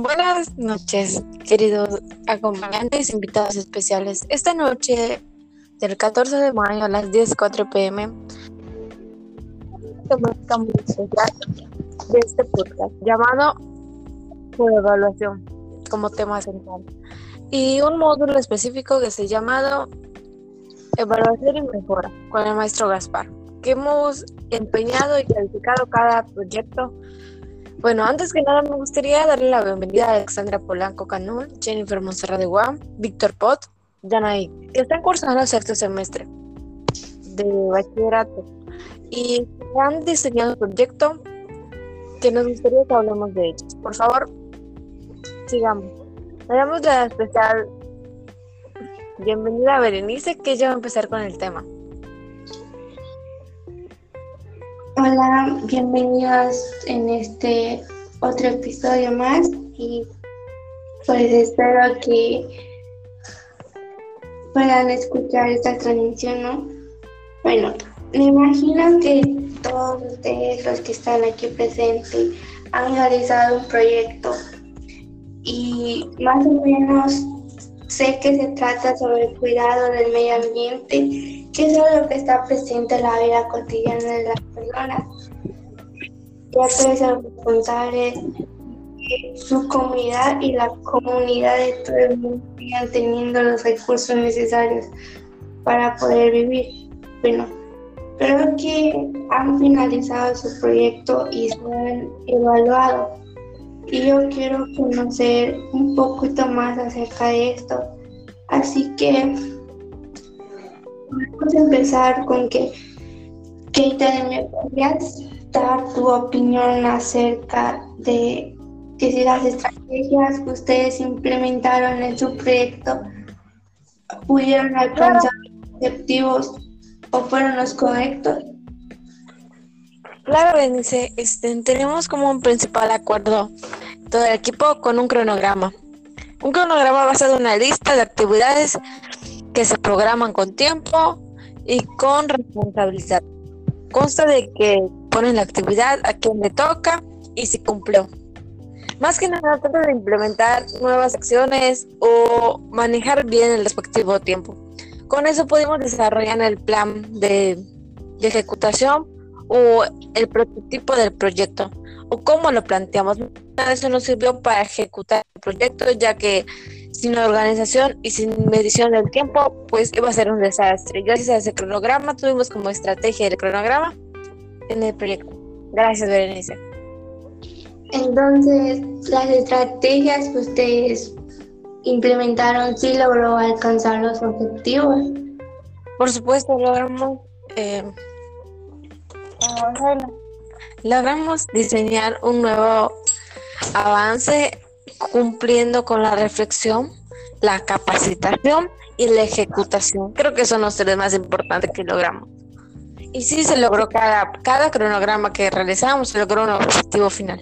Buenas noches, queridos acompañantes, invitados especiales. Esta noche del 14 de mayo a las 10.04 pm, muy especial de este podcast llamado Evaluación como tema central y un módulo específico que se llamado Evaluación y Mejora con el maestro Gaspar, que hemos empeñado y calificado cada proyecto bueno, antes que nada me gustaría darle la bienvenida a Alexandra Polanco Canul, Jennifer Monserrat de Guam, Víctor Pot, Danaí, que están cursando el sexto semestre de bachillerato y han diseñado un proyecto que nos gustaría que hablemos de ellos. Por favor, sigamos. Le la especial bienvenida a Berenice, que ya va a empezar con el tema. Hola, bienvenidos en este otro episodio más y pues espero que puedan escuchar esta transmisión, ¿no? Bueno, me imagino que todos ustedes los que están aquí presentes han realizado un proyecto y más o menos sé que se trata sobre el cuidado del medio ambiente que es lo que está presente en la vida cotidiana de las personas, ya que es el responsable de su comunidad y la comunidad de todo el mundo sigan teniendo los recursos necesarios para poder vivir. Bueno, creo que han finalizado su proyecto y se han evaluado. Y yo quiero conocer un poquito más acerca de esto. Así que Vamos a empezar con que, Keita, ¿me podrías dar tu opinión acerca de que si las estrategias que ustedes implementaron en su proyecto pudieron alcanzar los objetivos o fueron los correctos? Claro, Benice, este, tenemos como un principal acuerdo todo el equipo con un cronograma. Un cronograma basado en una lista de actividades que se programan con tiempo y con responsabilidad. Consta de que ponen la actividad a quien le toca y se cumplió. Más que nada trata de implementar nuevas acciones o manejar bien el respectivo tiempo. Con eso pudimos desarrollar el plan de, de ejecutación o el prototipo del proyecto o cómo lo planteamos. Eso nos sirvió para ejecutar el proyecto ya que sin organización y sin medición del tiempo, pues iba a ser un desastre. Gracias a ese cronograma tuvimos como estrategia el cronograma en el proyecto. Gracias, Berenice. Entonces, las estrategias que ustedes implementaron, ¿sí logró alcanzar los objetivos? Por supuesto, logramos, eh, logramos diseñar un nuevo avance cumpliendo con la reflexión, la capacitación y la ejecutación. Creo que son los tres más importantes que logramos. Y sí se logró cada, cada cronograma que realizamos, se logró un objetivo final.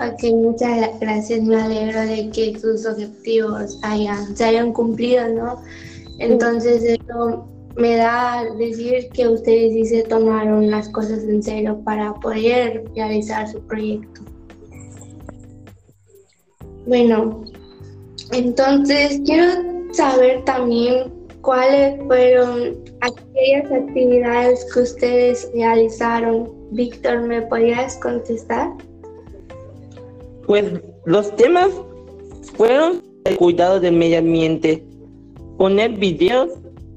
Ok, muchas gracias. Me alegro de que sus objetivos hayan, se hayan cumplido, ¿no? Entonces, eso me da decir que ustedes sí se tomaron las cosas en serio para poder realizar su proyecto. Bueno, entonces quiero saber también cuáles fueron aquellas actividades que ustedes realizaron. Víctor, ¿me podrías contestar? Pues los temas fueron el cuidado del medio ambiente, poner videos,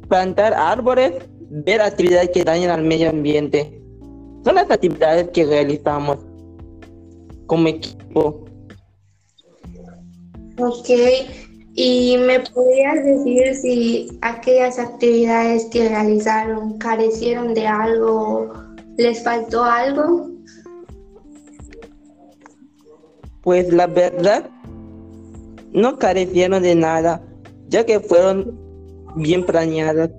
plantar árboles, ver actividades que dañan al medio ambiente. Son las actividades que realizamos como equipo. Ok, ¿y me podrías decir si aquellas actividades que realizaron carecieron de algo, les faltó algo? Pues la verdad, no carecieron de nada, ya que fueron bien planeadas.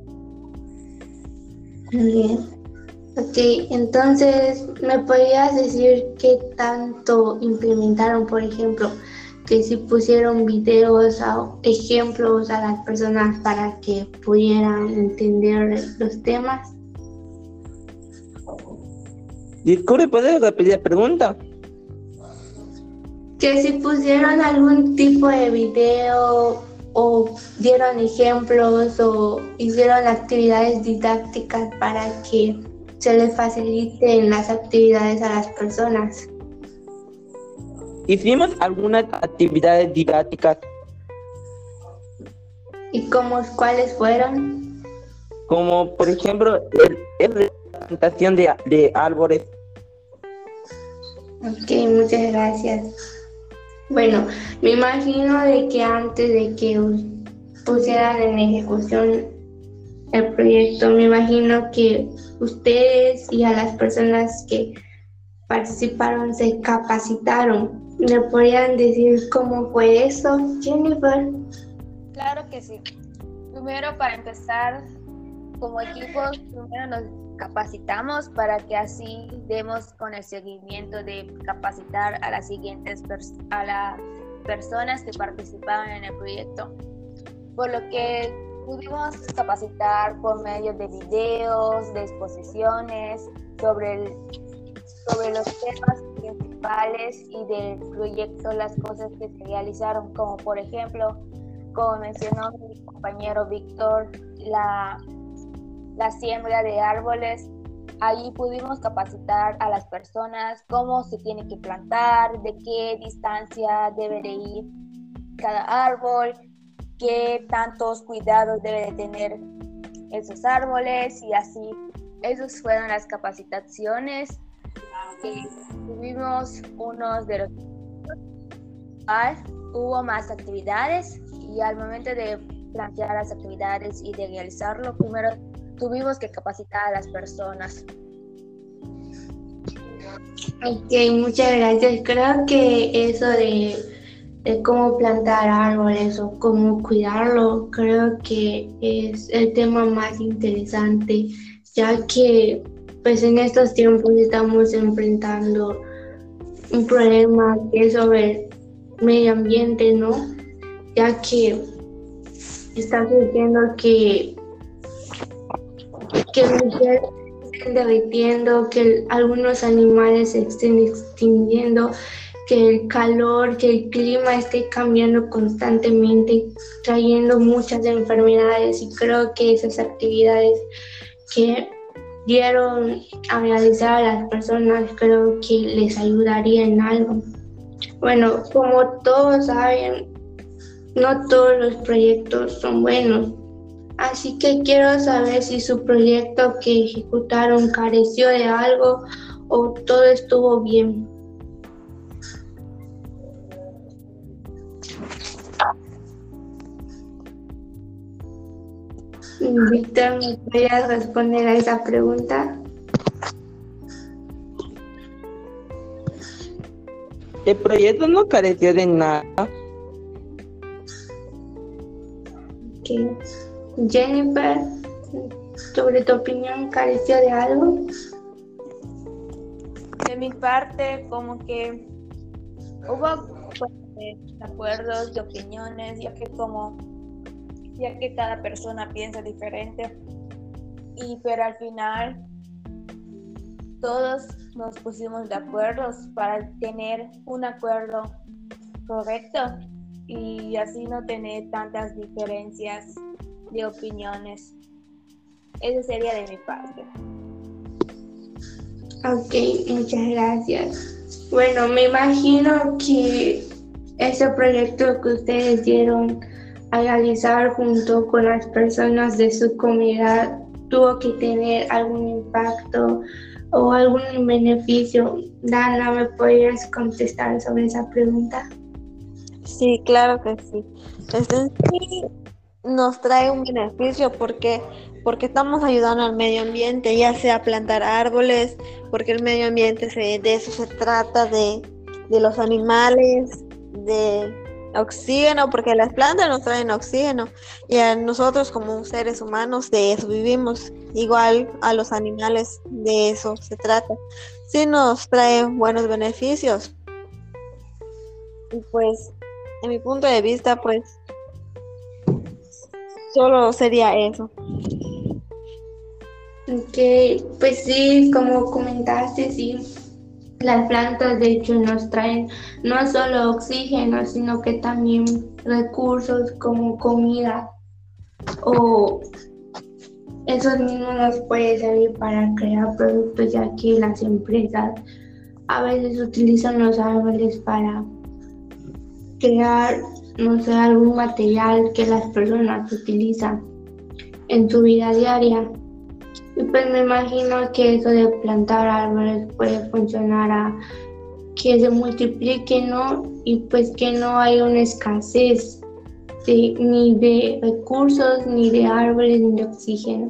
Bien. Ok, entonces, ¿me podrías decir qué tanto implementaron, por ejemplo, que si pusieron videos o ejemplos a las personas para que pudieran entender los temas. Disculpe, ¿puedes repetir la pregunta? que si pusieron algún tipo de video o dieron ejemplos o hicieron actividades didácticas para que se les faciliten las actividades a las personas. Hicimos algunas actividades didácticas. ¿Y cómo, cuáles fueron? Como por ejemplo, la plantación de, de árboles. Ok, muchas gracias. Bueno, me imagino de que antes de que pusieran en ejecución el proyecto, me imagino que ustedes y a las personas que participaron se capacitaron. ¿Me podrían decir cómo fue eso, Jennifer? Claro que sí. Primero, para empezar, como equipo, primero nos capacitamos para que así demos con el seguimiento de capacitar a las siguientes a las personas que participaban en el proyecto. Por lo que pudimos capacitar por medio de videos, de exposiciones sobre, sobre los temas principales y del proyecto, las cosas que se realizaron, como por ejemplo, como mencionó mi compañero Víctor, la la siembra de árboles. Ahí pudimos capacitar a las personas cómo se tiene que plantar, de qué distancia debe de ir cada árbol, qué tantos cuidados debe de tener esos árboles y así. Esas fueron las capacitaciones tuvimos unos de los... Hubo más actividades y al momento de plantear las actividades y de realizarlo, primero tuvimos que capacitar a las personas. Ok, muchas gracias. Creo que eso de, cómo plantar árboles o cómo cuidarlo, creo que es el tema más interesante, ya que pues en estos tiempos estamos enfrentando un problema que es sobre medio ambiente, ¿no? Ya que está sucediendo que que mujeres estén derritiendo, que algunos animales se estén extinguiendo, que el calor, que el clima esté cambiando constantemente, trayendo muchas enfermedades y creo que esas actividades que dieron a realizar a las personas creo que les ayudaría en algo. Bueno, como todos saben, no todos los proyectos son buenos, Así que quiero saber si su proyecto que ejecutaron careció de algo o todo estuvo bien. Víctor, ¿me podrías responder a esa pregunta? El proyecto no careció de nada. Okay. Jennifer, sobre tu opinión, ¿careció de algo? De mi parte, como que hubo pues, acuerdos de opiniones, ya que como ya que cada persona piensa diferente y pero al final todos nos pusimos de acuerdo para tener un acuerdo correcto y así no tener tantas diferencias de opiniones. Eso sería de mi parte. Ok, muchas gracias. Bueno, me imagino que ese proyecto que ustedes dieron a realizar junto con las personas de su comunidad tuvo que tener algún impacto o algún beneficio. Dana, ¿me podrías contestar sobre esa pregunta? Sí, claro que sí. Entonces, sí, nos trae un beneficio porque porque estamos ayudando al medio ambiente, ya sea plantar árboles, porque el medio ambiente se, de eso se trata, de, de los animales, de oxígeno, porque las plantas nos traen oxígeno y a nosotros como seres humanos de eso vivimos, igual a los animales de eso se trata. Sí nos trae buenos beneficios. Y pues, en mi punto de vista, pues Solo sería eso. Ok, pues sí, como comentaste, sí, Las plantas de hecho nos traen no solo oxígeno, sino que también recursos como comida o esos mismos nos puede servir para crear productos ya que las empresas a veces utilizan los árboles para crear, no sé, algún material que las personas utilizan en su vida diaria. Y pues me imagino que eso de plantar árboles puede funcionar a que se multiplique, ¿no? Y pues que no haya una escasez ni de recursos, ni de árboles, ni de oxígeno.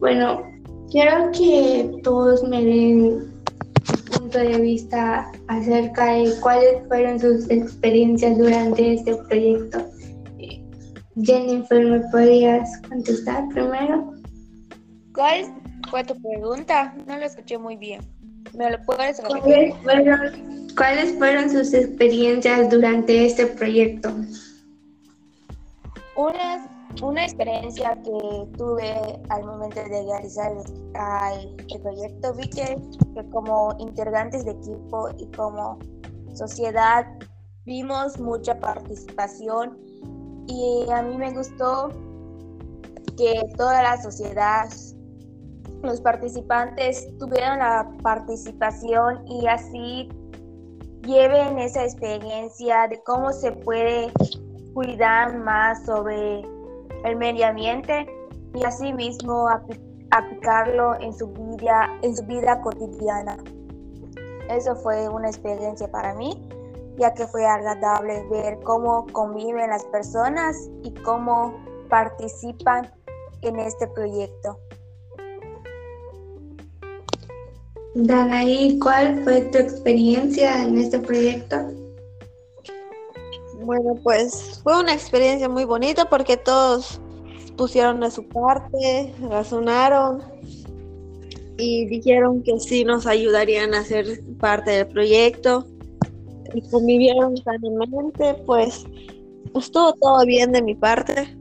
Bueno, quiero que todos me den un punto de vista acerca de cuáles fueron sus experiencias durante este proyecto. Jennifer, ¿me podrías contestar primero? ¿Cuál fue tu pregunta? No lo escuché muy bien. ¿Me lo puedes repetir? ¿Cuáles fueron, sus experiencias durante este proyecto? Una, una experiencia que tuve al momento de realizar el, el proyecto vi que, que como integrantes de equipo y como sociedad vimos mucha participación y a mí me gustó que toda la sociedad los participantes tuvieron la participación y así lleven esa experiencia de cómo se puede cuidar más sobre el medio ambiente y así mismo aplicarlo en su vida, en su vida cotidiana. Eso fue una experiencia para mí, ya que fue agradable ver cómo conviven las personas y cómo participan en este proyecto. Danaí, ¿cuál fue tu experiencia en este proyecto? Bueno, pues fue una experiencia muy bonita porque todos pusieron de su parte, razonaron y dijeron que sí nos ayudarían a ser parte del proyecto y convivieron sanamente, pues estuvo todo bien de mi parte.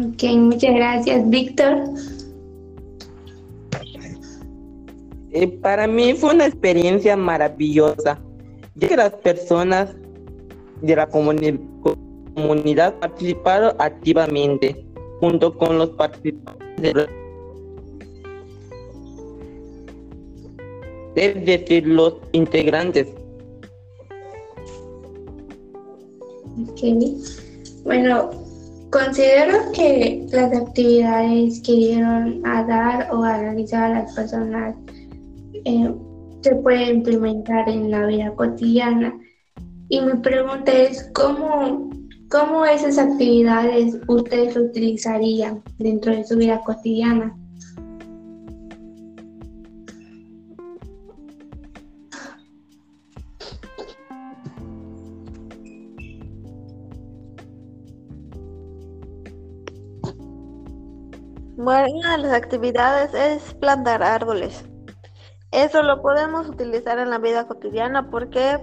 Ok, muchas gracias, Víctor. Eh, para mí fue una experiencia maravillosa, ya que las personas de la comunidad participaron activamente junto con los participantes de es decir, los integrantes. Okay. Bueno, considero que las actividades que dieron a dar o a realizar a las personas eh, se puede implementar en la vida cotidiana. Y mi pregunta es, ¿cómo, ¿cómo esas actividades ustedes utilizarían dentro de su vida cotidiana? Bueno, una de las actividades es plantar árboles. Eso lo podemos utilizar en la vida cotidiana porque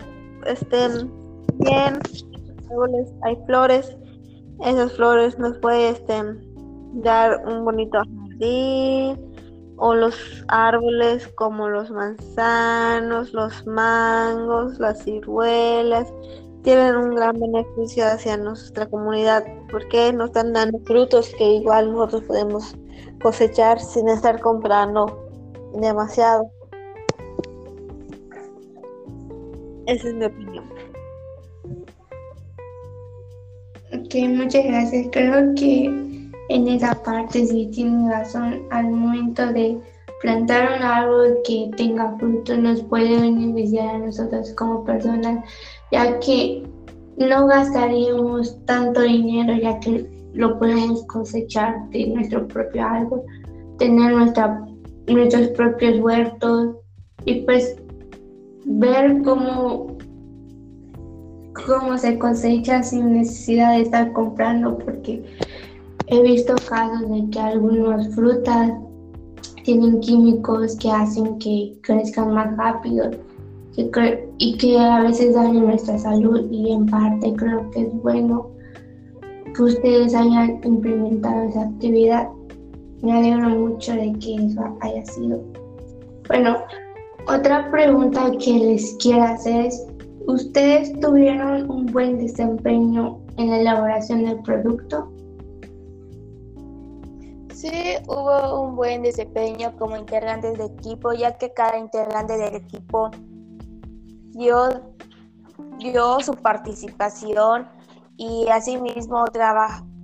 estén bien, hay flores, esas flores nos pueden este, dar un bonito jardín o los árboles como los manzanos, los mangos, las ciruelas, tienen un gran beneficio hacia nuestra comunidad porque nos están dando frutos que igual nosotros podemos cosechar sin estar comprando demasiado. Esa es mi opinión. Ok, muchas gracias. Creo que en esa parte sí tiene razón. Al momento de plantar un árbol que tenga frutos nos puede beneficiar a nosotros como personas, ya que no gastaríamos tanto dinero, ya que lo podemos cosechar de nuestro propio árbol, tener nuestra, nuestros propios huertos y pues ver cómo, cómo se cosecha sin necesidad de estar comprando, porque he visto casos de que algunas frutas tienen químicos que hacen que crezcan más rápido y que a veces dañan nuestra salud y en parte creo que es bueno que ustedes hayan implementado esa actividad. Me alegro mucho de que eso haya sido. Bueno, otra pregunta que les quiero hacer es, ¿ustedes tuvieron un buen desempeño en la elaboración del producto? Sí, hubo un buen desempeño como integrantes de equipo, ya que cada integrante del equipo dio, dio su participación y asimismo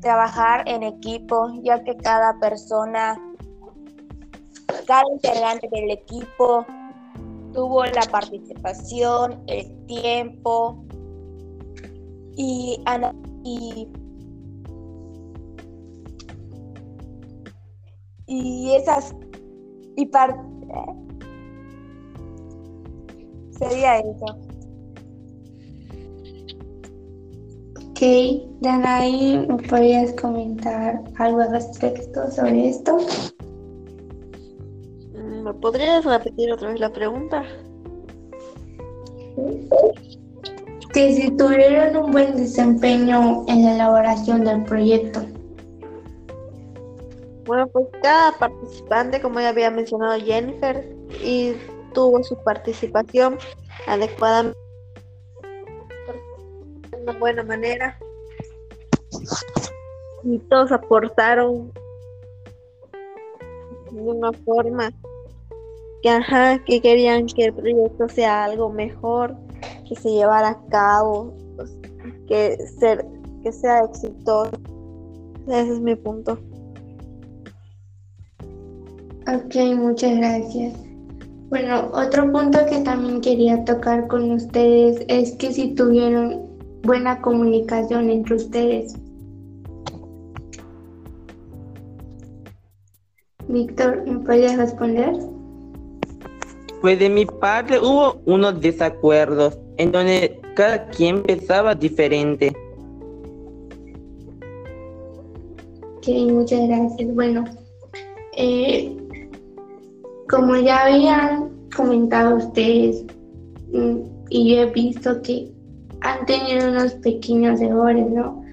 trabajar en equipo, ya que cada persona, cada integrante del equipo tuvo la participación, el tiempo y, y, y esas y sería eso. Ok, Danaí, ¿me podrías comentar algo al respecto sobre esto? Mm, ¿Me podrías repetir otra vez la pregunta? Que si tuvieron un buen desempeño en la elaboración del proyecto. Bueno, pues cada participante, como ya había mencionado Jennifer, y tuvo su participación adecuadamente una buena manera. Y todos aportaron de una forma que, ajá, que querían que el proyecto sea algo mejor, que se llevara a cabo, pues, que, ser, que sea exitoso. Ese es mi punto. Ok, muchas gracias. Bueno, otro punto que también quería tocar con ustedes es que si tuvieron buena comunicación entre ustedes. Víctor, ¿me puedes responder? Pues de mi parte hubo unos desacuerdos en donde cada quien pensaba diferente. Ok, muchas gracias. Bueno, eh, como ya habían comentado ustedes, mm, y yo he visto que han tenido unos pequeños errores, ¿no?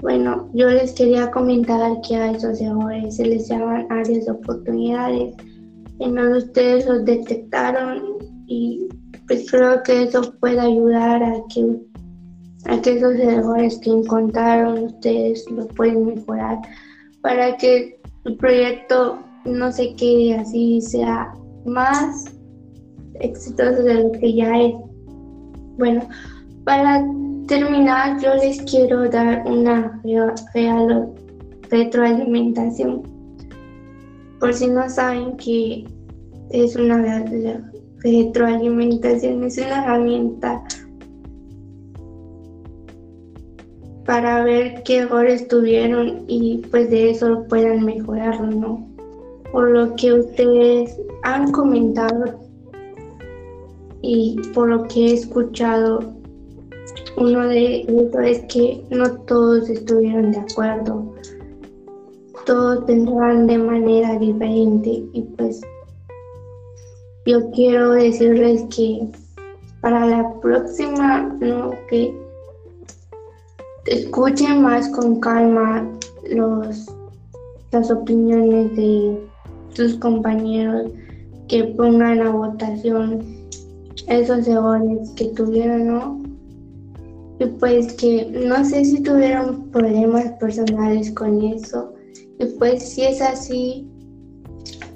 Bueno, yo les quería comentar que a esos errores se les llaman áreas de oportunidades, en donde ustedes los detectaron y pues creo que eso puede ayudar a que, a que esos errores que encontraron ustedes lo pueden mejorar para que el proyecto no se quede así, sea más exitoso de lo que ya es. Bueno, para terminar, yo les quiero dar una real retroalimentación. Por si no saben que es una retroalimentación, es una herramienta para ver qué errores tuvieron y pues de eso puedan mejorarlo, ¿no? Por lo que ustedes han comentado y por lo que he escuchado uno de ellos es que no todos estuvieron de acuerdo, todos pensaban de manera diferente y pues yo quiero decirles que para la próxima, no, que escuchen más con calma los, las opiniones de sus compañeros, que pongan a votación esos errores que tuvieron, ¿no? Y pues que no sé si tuvieron problemas personales con eso. Pues si es así,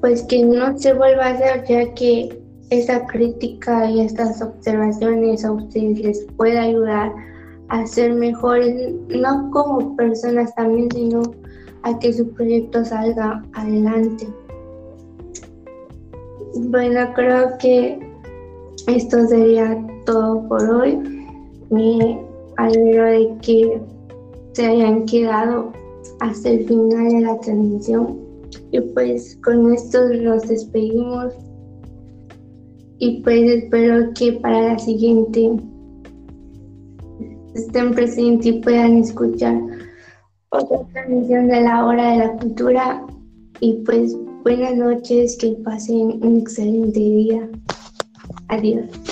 pues que no se vuelva a hacer ya que esa crítica y estas observaciones a ustedes les puede ayudar a ser mejores, no como personas también, sino a que su proyecto salga adelante. Bueno, creo que esto sería todo por hoy alegro de que se hayan quedado hasta el final de la transmisión. Y pues con esto nos despedimos. Y pues espero que para la siguiente estén presentes y puedan escuchar otra transmisión de la hora de la cultura. Y pues buenas noches, que pasen un excelente día. Adiós.